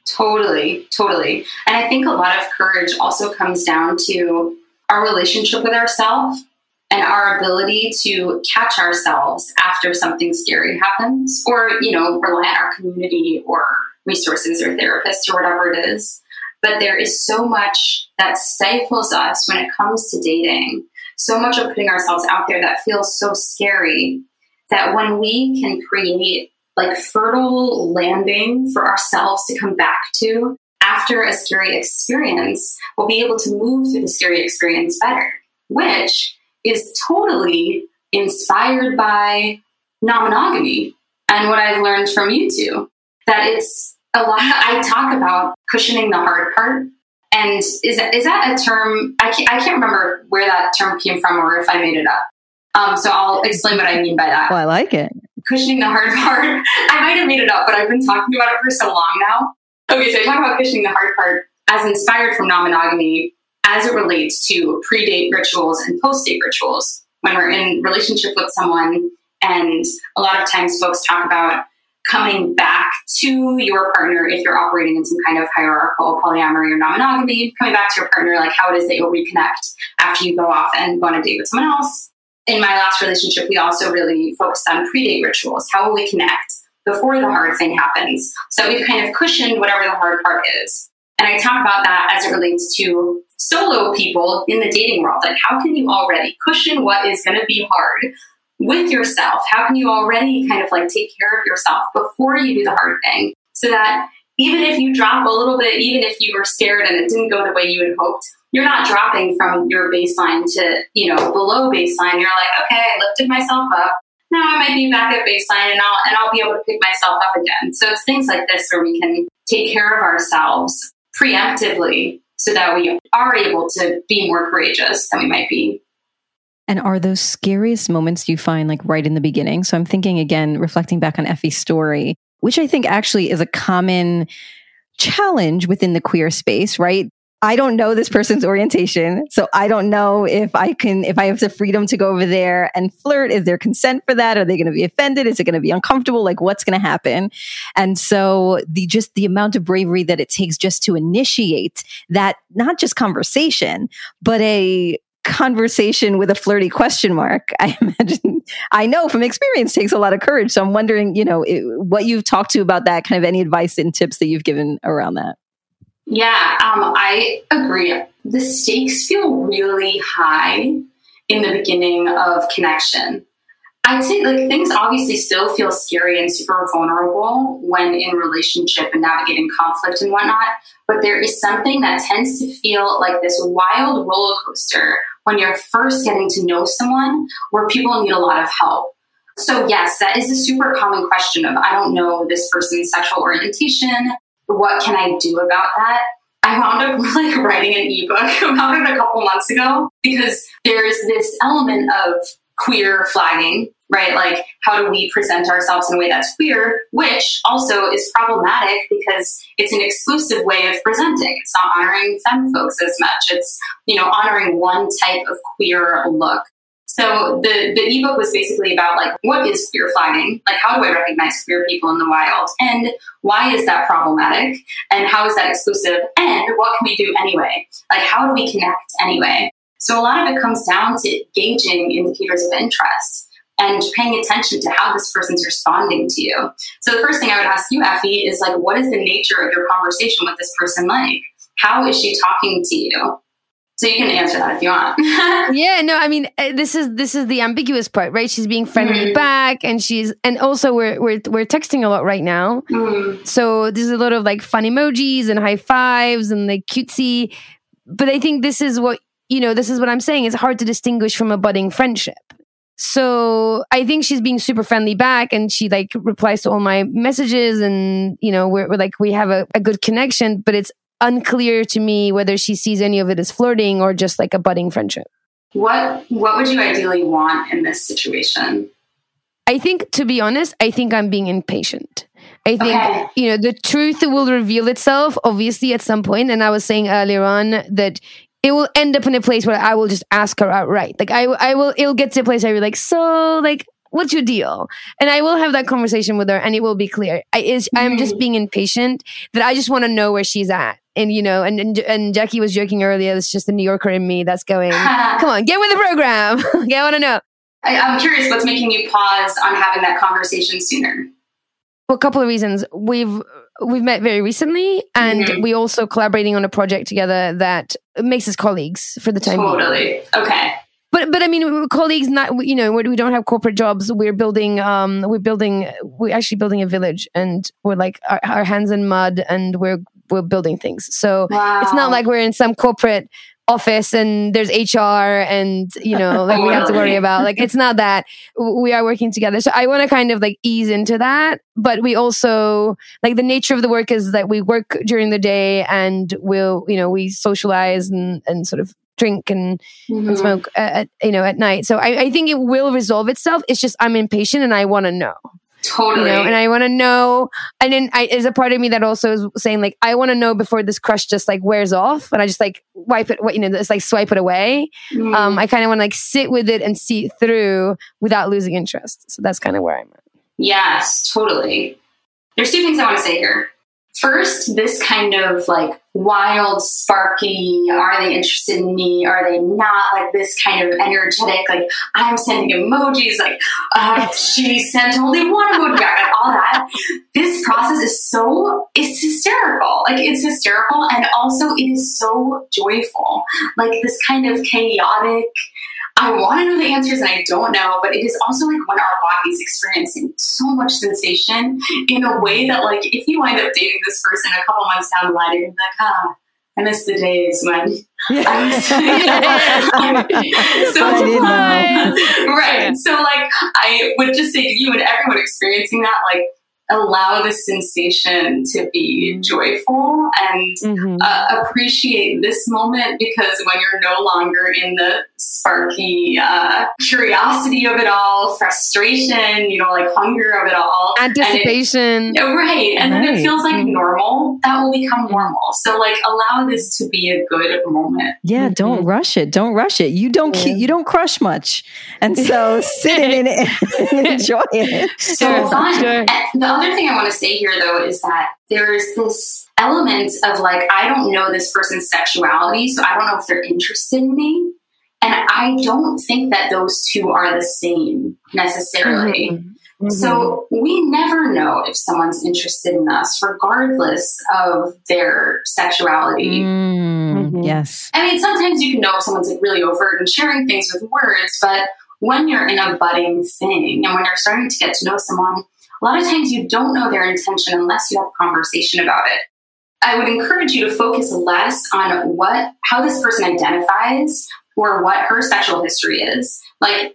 Totally, totally. And I think a lot of courage also comes down to our relationship with ourselves and our ability to catch ourselves after something scary happens or, you know, rely on our community or resources or therapists or whatever it is. But there is so much that stifles us when it comes to dating, so much of putting ourselves out there that feels so scary that when we can create like fertile landing for ourselves to come back to after a scary experience, we'll be able to move through the scary experience better, which is totally inspired by non monogamy and what I've learned from you two. That it's a lot, I talk about cushioning the hard part. And is, is that a term? I can't, I can't remember where that term came from or if I made it up. Um, so I'll explain what I mean by that. Well, I like it cushioning the hard <laughs> part. I might have made it up, but I've been talking about it for so long now. Okay, so I talk about cushioning the hard part as inspired from non monogamy as it relates to pre date rituals and post date rituals. When we're in relationship with someone, and a lot of times folks talk about coming back to your partner if you're operating in some kind of hierarchical polyamory or non monogamy, coming back to your partner, like how it is that you'll reconnect after you go off and go on a date with someone else in my last relationship, we also really focused on pre-date rituals. How will we connect before the hard thing happens? So we've kind of cushioned whatever the hard part is. And I talk about that as it relates to solo people in the dating world. Like, how can you already cushion what is going to be hard with yourself? How can you already kind of like take care of yourself before you do the hard thing so that even if you drop a little bit, even if you were scared and it didn't go the way you had hoped, you're not dropping from your baseline to, you know, below baseline. You're like, okay, I lifted myself up. Now I might be back at baseline and I'll and I'll be able to pick myself up again. So it's things like this where we can take care of ourselves preemptively so that we are able to be more courageous than we might be. And are those scariest moments you find like right in the beginning? So I'm thinking again, reflecting back on Effy's story, which I think actually is a common challenge within the queer space, right? I don't know this person's orientation. So I don't know if I can, if I have the freedom to go over there and flirt. Is there consent for that? Are they going to be offended? Is it going to be uncomfortable? Like what's going to happen? And so the, just the amount of bravery that it takes just to initiate that, not just conversation, but a, conversation with a flirty question mark <laughs> i imagine i know from experience takes a lot of courage so i'm wondering you know it, what you've talked to about that kind of any advice and tips that you've given around that yeah, um, I agree. The stakes feel really high in the beginning of connection. I'd say like things obviously still feel scary and super vulnerable when in relationship and navigating conflict and whatnot. But there is something that tends to feel like this wild roller coaster when you're first getting to know someone where people need a lot of help. So yes, that is a super common question of I don't know this person's sexual orientation. What can I do about that? I wound up <laughs> like writing an ebook about it a couple months ago because there's this element of queer flagging, right? Like, how do we present ourselves in a way that's queer, which also is problematic because it's an exclusive way of presenting. It's not honoring femme folks as much. It's, you know, honoring one type of queer look. So the, the ebook was basically about like what is queer flagging? Like how do I recognize queer people in the wild? And why is that problematic? And how is that exclusive? And what can we do anyway? Like how do we connect anyway? So a lot of it comes down to gauging indicators of interest and paying attention to how this person's responding to you. So the first thing I would ask you, Effy, is like, what is the nature of your conversation with this person like? How is she talking to you? So you can answer that if you want. <laughs> yeah, no, I mean uh, this is this is the ambiguous part, right? She's being friendly Mhm. back, and she's and also we're we're we're texting a lot right now, Mm, so there's a lot of like fun emojis and high fives and like cutesy. But I think this is what you know. This is what I'm saying. It's hard to distinguish from a budding friendship. So I think she's being super friendly back, and she like replies to all my messages, and you know we're, we're like we have a, a good connection. But it's unclear to me whether she sees any of it as flirting or just like a budding friendship. what what would you ideally want in this situation? I think, to be honest, I think I'm being impatient. I think, Okay. you know, the truth will reveal itself, obviously, at some point. And I was saying earlier on that it will end up in a place where I will just ask her outright. Like, I, I will, it'll get to a place where I'll be like, so, like, what's your deal? And I will have that conversation with her and it will be clear. I, is, I'm just Mhm. being impatient that I just want to know where she's at. And, you know, and, and, and Jackie was joking earlier, it's just the New Yorker in me that's going, <laughs> come on, get with the program. <laughs> okay, I want to know. I, I'm curious what's making you pause on having that conversation sooner. Well, a couple of reasons. We've we've met very recently, and Mhm. we also collaborating on a project together that makes us colleagues for the time being. Totally. Okay. But but I mean, we're colleagues. Not you know we we don't have corporate jobs. We're building um we're building we're actually building a village, and we're like our, our hands in mud, and we're we're building things. So Wow. it's not like we're in some corporate office and there's HR and you know like we have to worry about like it's not that we are working together. So I want to kind of like ease into that but we also like the nature of the work is that we work during the day and we'll you know we socialize and and sort of drink and, and Mhm. smoke at, at, you know at night. So I, I think it will resolve itself it's just I'm impatient and I want to know Totally. you know and i want to know and then I, there's a part of me that also is saying like i want to know before this crush just like wears off and i just like wipe it what you know just like swipe it away Mm. um i kind of want to like sit with it and see it through without losing interest so that's kind of where i'm at Yes, totally. There's two things I want to say here. First, this kind of like wild, sparky, are they interested in me? Are they not? Like this kind of energetic, like I'm sending emojis, like uh, she sent only one emoji like all that. This process is so, it's hysterical. Like it's hysterical and also it is so joyful. Like this kind of chaotic, I want to know the answers and I don't know, but it is also like when our body's experiencing so much sensation in a way that, like, if you wind up dating this person a couple months down the line, you're gonna be like, ah, I miss the days when I was, <laughs> so, I know. right. So, like, I would just say to you and everyone experiencing that, like, allow the sensation to be joyful and uh, appreciate this moment because when you're no longer in the sparky uh, curiosity of it all, frustration, you know, like hunger of it all, and it- anticipation yeah, right. And then it feels like normal. That will become normal. So, like, allow this to be a good moment. Yeah, don't rush it. Don't rush it. You don't keep, you don't crush much, and so <laughs> sit in it and <laughs> enjoy it. So Sure, fun. sure. And the other thing I want to say here, though, is that there's this element of like, I don't know this person's sexuality, so I don't know if they're interested in me. And I don't think that those two are the same necessarily. Mm-hmm. So we never know if someone's interested in us, regardless of their sexuality. Mm, Mhm. Yes. I mean, sometimes you can know if someone's like really overt and sharing things with words, but when you're in a budding thing and when you're starting to get to know someone, a lot of times you don't know their intention unless you have a conversation about it. I would encourage you to focus less on what how this person identifies or what her sexual history is. Like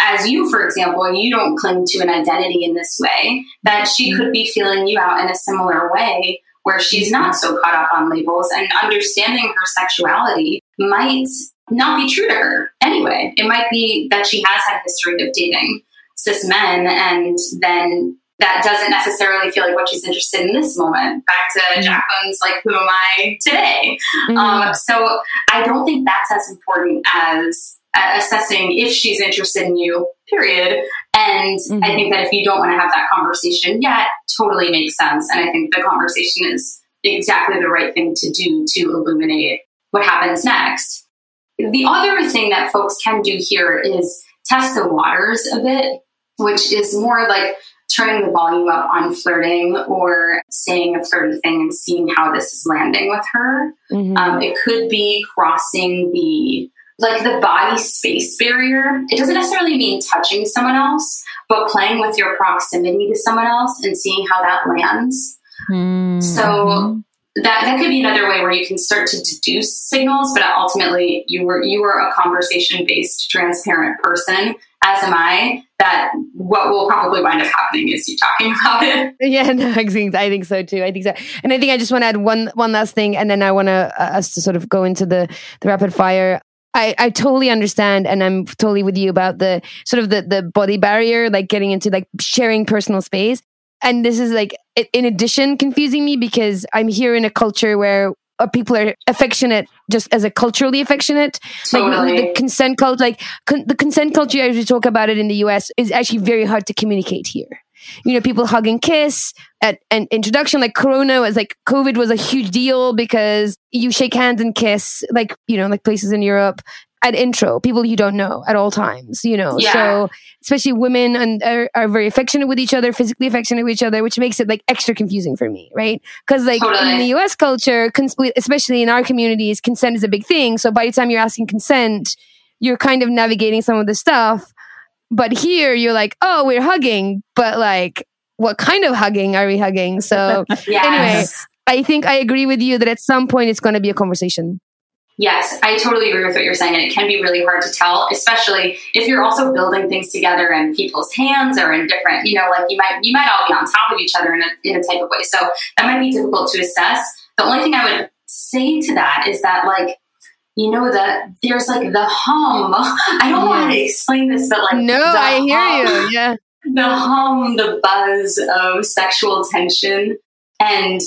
as you, for example, you don't cling to an identity in this way, that she mm-hmm. could be feeling you out in a similar way where she's not so caught up on labels and understanding her sexuality might not be true to her anyway. It might be that she has had history of dating cis men and then that doesn't necessarily feel like what she's interested in this moment. Back to mm-hmm. Jacqueline's, like, who am I today? Mm-hmm. Um, so I don't think that's as important as uh, assessing if she's interested in you, period. And mm-hmm. I think that if you don't want to have that conversation yet, totally makes sense. And I think the conversation is exactly the right thing to do to illuminate what happens next. The other thing that folks can do here is test the waters a bit, which is more like turning the volume up on flirting or saying a flirty thing and seeing how this is landing with her. Mm-hmm. Um, it could be crossing the like the body space barrier. It doesn't necessarily mean touching someone else, but playing with your proximity to someone else and seeing how that lands. Mm-hmm. So that that could be another way where you can start to deduce signals, but ultimately you were you were a conversation based, transparent person, as am I. That what will probably wind up happening is you talking <laughs> about it. Yeah, no, <laughs> I think I think so too. I think so, and I think I just want to add one one last thing, and then I want to uh, us to sort of go into the the rapid fire. I, I totally understand and I'm totally with you about the sort of the, the body barrier, like getting into like sharing personal space and this is like in addition confusing me because i'm here in a culture where uh, people are affectionate just as a culturally affectionate totally. like the consent culture like con- the consent culture as we talk about it in the us is actually very hard to communicate here you know people hug and kiss at an introduction like corona was like covid was a huge deal because you shake hands and kiss like you know like places in europe at intro, people you don't know at all times, you know. Yeah. So especially women and are, are, very affectionate with each other, physically affectionate with each other, which makes it like extra confusing for me, right? Because like totally. in the U.S. culture, cons- especially in our communities, consent is a big thing. So by the time you're asking consent, you're kind of navigating some of the stuff. But here, you're like, oh, we're hugging, but like, what kind of hugging are we hugging? So <laughs> yes. anyway, I think I agree with you that at some point it's going to be a conversation. Yes, I totally agree with what you're saying. And it can be really hard to tell, especially if you're also building things together and people's hands are in different, you know, like you might, you might all be on top of each other in a, in a type of way. So that might be difficult to assess. The only thing I would say to that is that like, you know that there's like the hum. <laughs> I don't want to explain this, but like no, I hear hum, you. Yeah, the hum, the buzz of sexual tension, and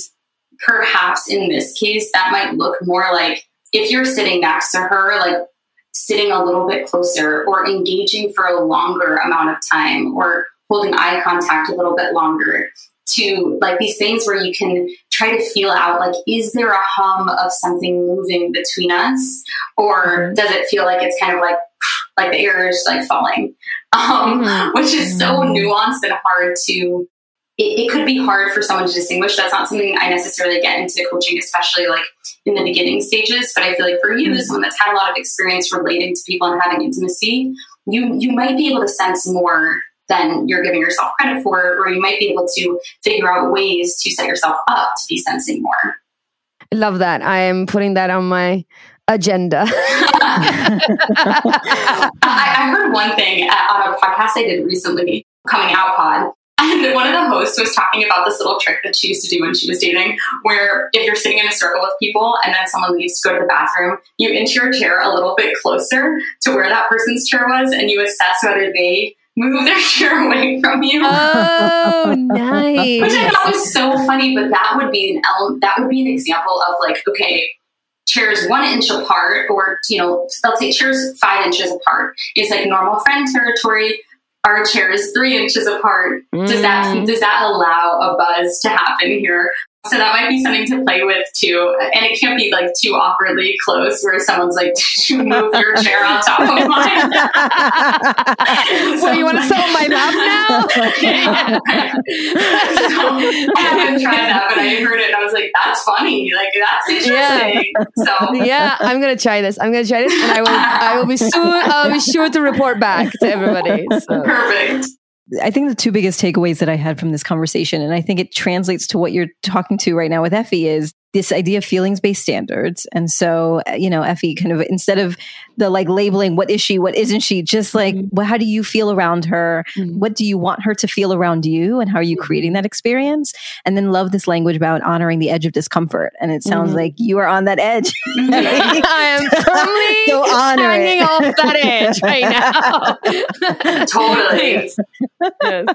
perhaps in this case, that might look more like if you're sitting next to her, like sitting a little bit closer or engaging for a longer amount of time or holding eye contact a little bit longer to like these things where you can try to feel out like is there a hum of something moving between us or mm-hmm. does it feel like it's kind of like <sighs> like the air is like falling <laughs> um, mm-hmm. which is so mm-hmm. nuanced and hard to it, it, could be hard for someone to distinguish. That's not something I necessarily get into coaching, especially like in the beginning stages. But I feel like for you, as someone that's had a lot of experience relating to people and having intimacy, you you might be able to sense more than you're giving yourself credit for, or you might be able to figure out ways to set yourself up to be sensing more. I love that. I am putting that on my agenda. <laughs> <laughs> I, I, heard one thing uh, on a podcast I did recently, Coming Out Pod, and one of the hosts was talking about this little trick that she used to do when she was dating, where if you're sitting in a circle with people and then someone leaves to go to the bathroom, you inch your chair a little bit closer to where that person's chair was and you assess whether they move their <laughs> chair away from you. Oh, <laughs> nice. Which I thought was so funny, but that would be an element, that would be an example of like, okay, chairs one inch apart, or you know, let's say chairs five inches apart is like normal friend territory our chairs three inches apart. Mm. Does that mm. does that allow a buzz to happen here? So that might be something to play with too. And it can't be like too awkwardly close where someone's like, Did you move your chair on top of mine? <laughs> so you want to sit on my lap now? so <laughs> I haven't tried that, but I heard it and I was like, that's funny. Like that's interesting. Yeah. So yeah, I'm gonna try this. I'm gonna try this, and I will. I will be soon. I'll be sure to report back to everybody. So. <laughs> perfect. I think the two biggest takeaways that I had from this conversation, and I think it translates to what you're talking to right now with Effy, is this idea of feelings based standards. And so, uh, you know, Effy kind of instead of the like labeling, what is she, what isn't she, just like, Mm-hmm. well, how do you feel around her? What do you want her to feel around you? And how are you creating that experience? And then love this language about honoring the edge of discomfort. And it sounds Mhm. like you are on that edge. I am firmly So hanging off that edge <laughs> right now. Totally. Yes.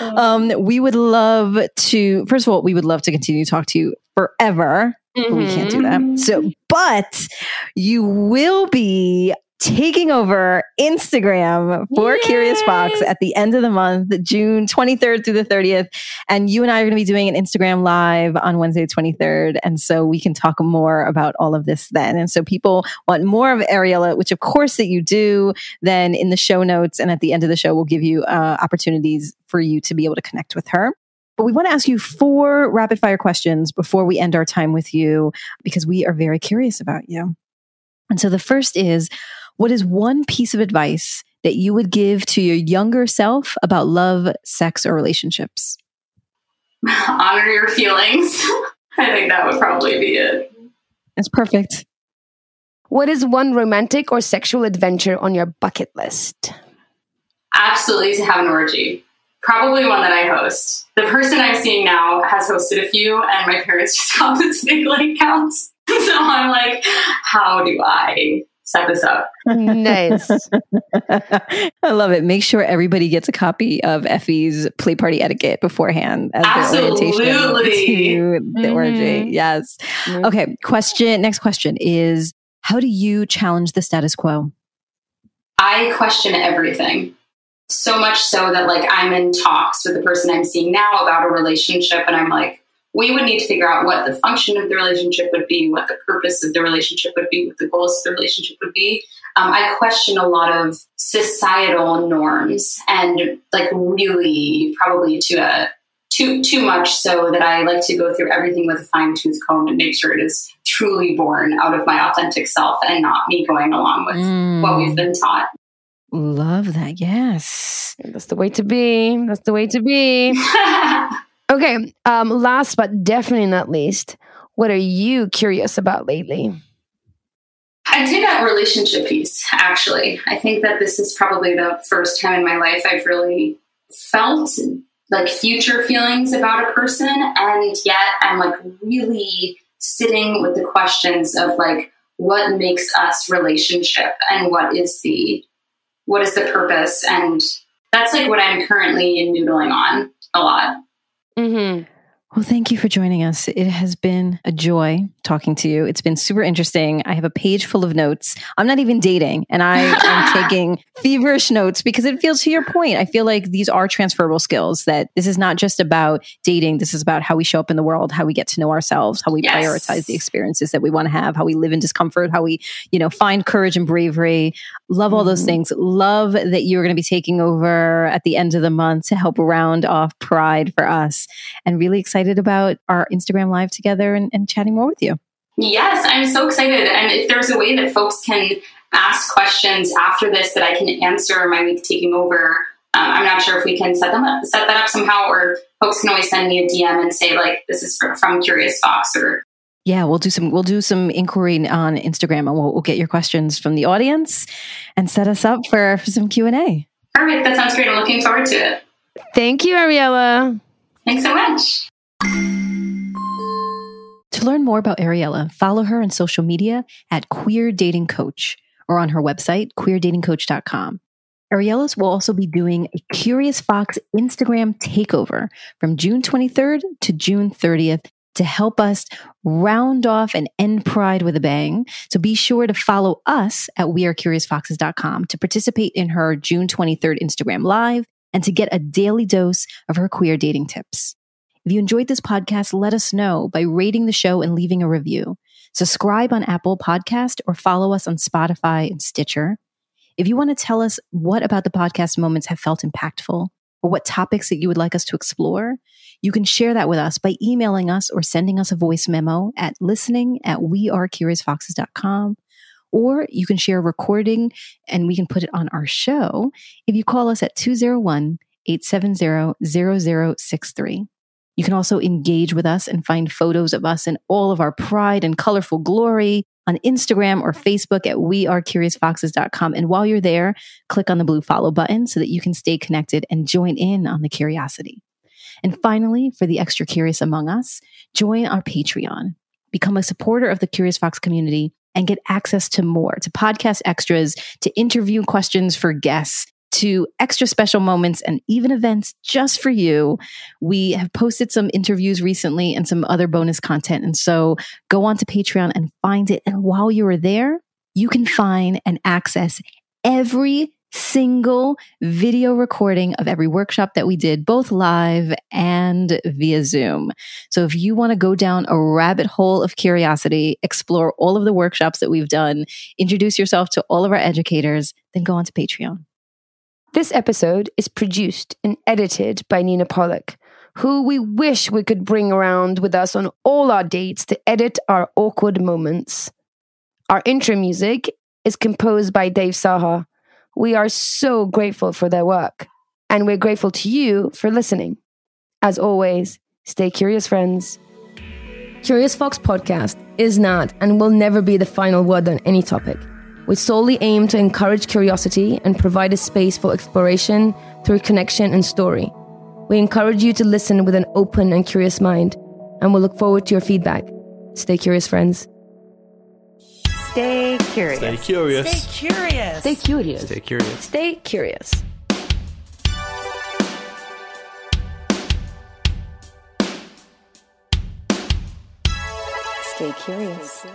<laughs> um, we would love to, first of all, we would love to continue to talk to you forever. But we can't do Mm-hmm. that. So, but you will be taking over Instagram for Curious Fox at the end of the month, June 23rd through the 30th. And you and I are going to be doing an Instagram live on Wednesday, the 23rd. And so we can talk more about all of this then. And so people want more of Ariella, which of course that you do, then in the show notes and at the end of the show, we'll give you uh, opportunities for you to be able to connect with her. But we want to ask you four rapid fire questions before we end our time with you because we are very curious about you. And so the first is what is one piece of advice that you would give to your younger self about love, sex, or relationships? Honor your feelings. <laughs> I think that would probably be it. That's perfect. What is one romantic or sexual adventure on your bucket list? Absolutely to have an orgy. Probably one that I host. The person I'm seeing now has hosted a few, and my parents <laughs> just got this big lake house. <laughs> So I'm like, how do I set this up? Nice. <laughs> I love it. Make sure everybody gets a copy of Effy's play party etiquette beforehand as their orientation Absolutely. to the orgy. Mhm. Yes. Okay. Question. Next question is How do you challenge the status quo? I question everything. So much so that like I'm in talks with the person I'm seeing now about a relationship and I'm like, we would need to figure out what the function of the relationship would be, what the purpose of the relationship would be, what the goals of the relationship would be. Um, I question a lot of societal norms and like really probably to a too too much so that I like to go through everything with a fine tooth comb and make sure it is truly born out of my authentic self and not me going along with what we've been taught. Love that. Yes. That's the way to be. That's the way to be. <laughs> Okay. Um, last but definitely not least, what are you curious about lately? I did that relationship piece, actually. I think that this is probably the first time in my life I've really felt like future feelings about a person. And yet I'm like really sitting with the questions of like, what makes us relationship and what is the what is the purpose and that's like what i'm currently noodling on a lot Mm-hmm. Well, thank you for joining us. It has been a joy talking to you. It's been super interesting. I have a page full of notes. I'm not even dating, and I am <laughs> taking feverish notes because it feels to your point. I feel like these are transferable skills, that this is not just about dating. This is about how we show up in the world, how we get to know ourselves, how we Yes. prioritize the experiences that we want to have, how we live in discomfort, how we, you know, find courage and bravery. Love all those Mhm. things. Love that you're going to be taking over at the end of the month to help round off Pride for us and really excited about our Instagram live together and, and chatting more with you. Yes, I'm so excited. And if there's a way that folks can ask questions after this that I can answer my week taking over, um, I'm not sure if we can set them up, set that up somehow, or folks can always send me a DM and say like, "This is from, from Curious Fox," or Yeah, we'll do some we'll do some inquiry on Instagram and we'll, we'll get your questions from the audience and set us up for, for some Q and A. perfect. That sounds great. I'm looking forward to it. Thank you, Ariella. Thanks so much. To learn more about Ariella, follow her on social media at Queer Dating Coach or on her website, queerdatingcoach.com. Ariella's will also be doing a Curious Fox Instagram takeover from June 23rd to June 30th to help us round off and end Pride with a bang. So be sure to follow us at wearecuriousfoxes.com to participate in her June 23rd Instagram Live and to get a daily dose of her queer dating tips. If you enjoyed this podcast, let us know by rating the show and leaving a review. Subscribe on Apple Podcast or follow us on Spotify and Stitcher. If you want to tell us what about the podcast moments have felt impactful or what topics that you would like us to explore, you can share that with us by emailing us or sending us a voice memo at listening at wearecuriousfoxes.com. Or you can share a recording and we can put it on our show if you call us at 201 870 0063. You can also engage with us and find photos of us in all of our pride and colorful glory on Instagram or Facebook at wearecuriousfoxes.com. And while you're there, click on the blue follow button so that you can stay connected and join in on the curiosity. And finally, for the extra curious among us, join our Patreon. Become a supporter of the Curious Fox community and get access to more, to podcast extras, to interview questions for guests, to extra special moments and even events just for you. We have posted some interviews recently and some other bonus content. And so go on to Patreon and find it. And while you are there, you can find and access every single video recording of every workshop that we did, both live and via Zoom. So if you want to go down a rabbit hole of curiosity, explore all of the workshops that we've done, introduce yourself to all of our educators, then go on to Patreon. This episode is produced and edited by Nina Pollock, who we wish we could bring around with us on all our dates to edit our awkward moments. Our intro music is composed by Dave Saha. We are so grateful for their work, and we're grateful to you for listening. As always, stay curious, friends. Curious Fox podcast is not and will never be the final word on any topic. We solely aim to encourage curiosity and provide a space for exploration through connection and story. We encourage you to listen with an open and curious mind, and we'll look forward to your feedback. Stay curious, friends. Stay curious. Stay curious. Stay curious. Stay curious. Stay curious. Stay curious. Stay curious.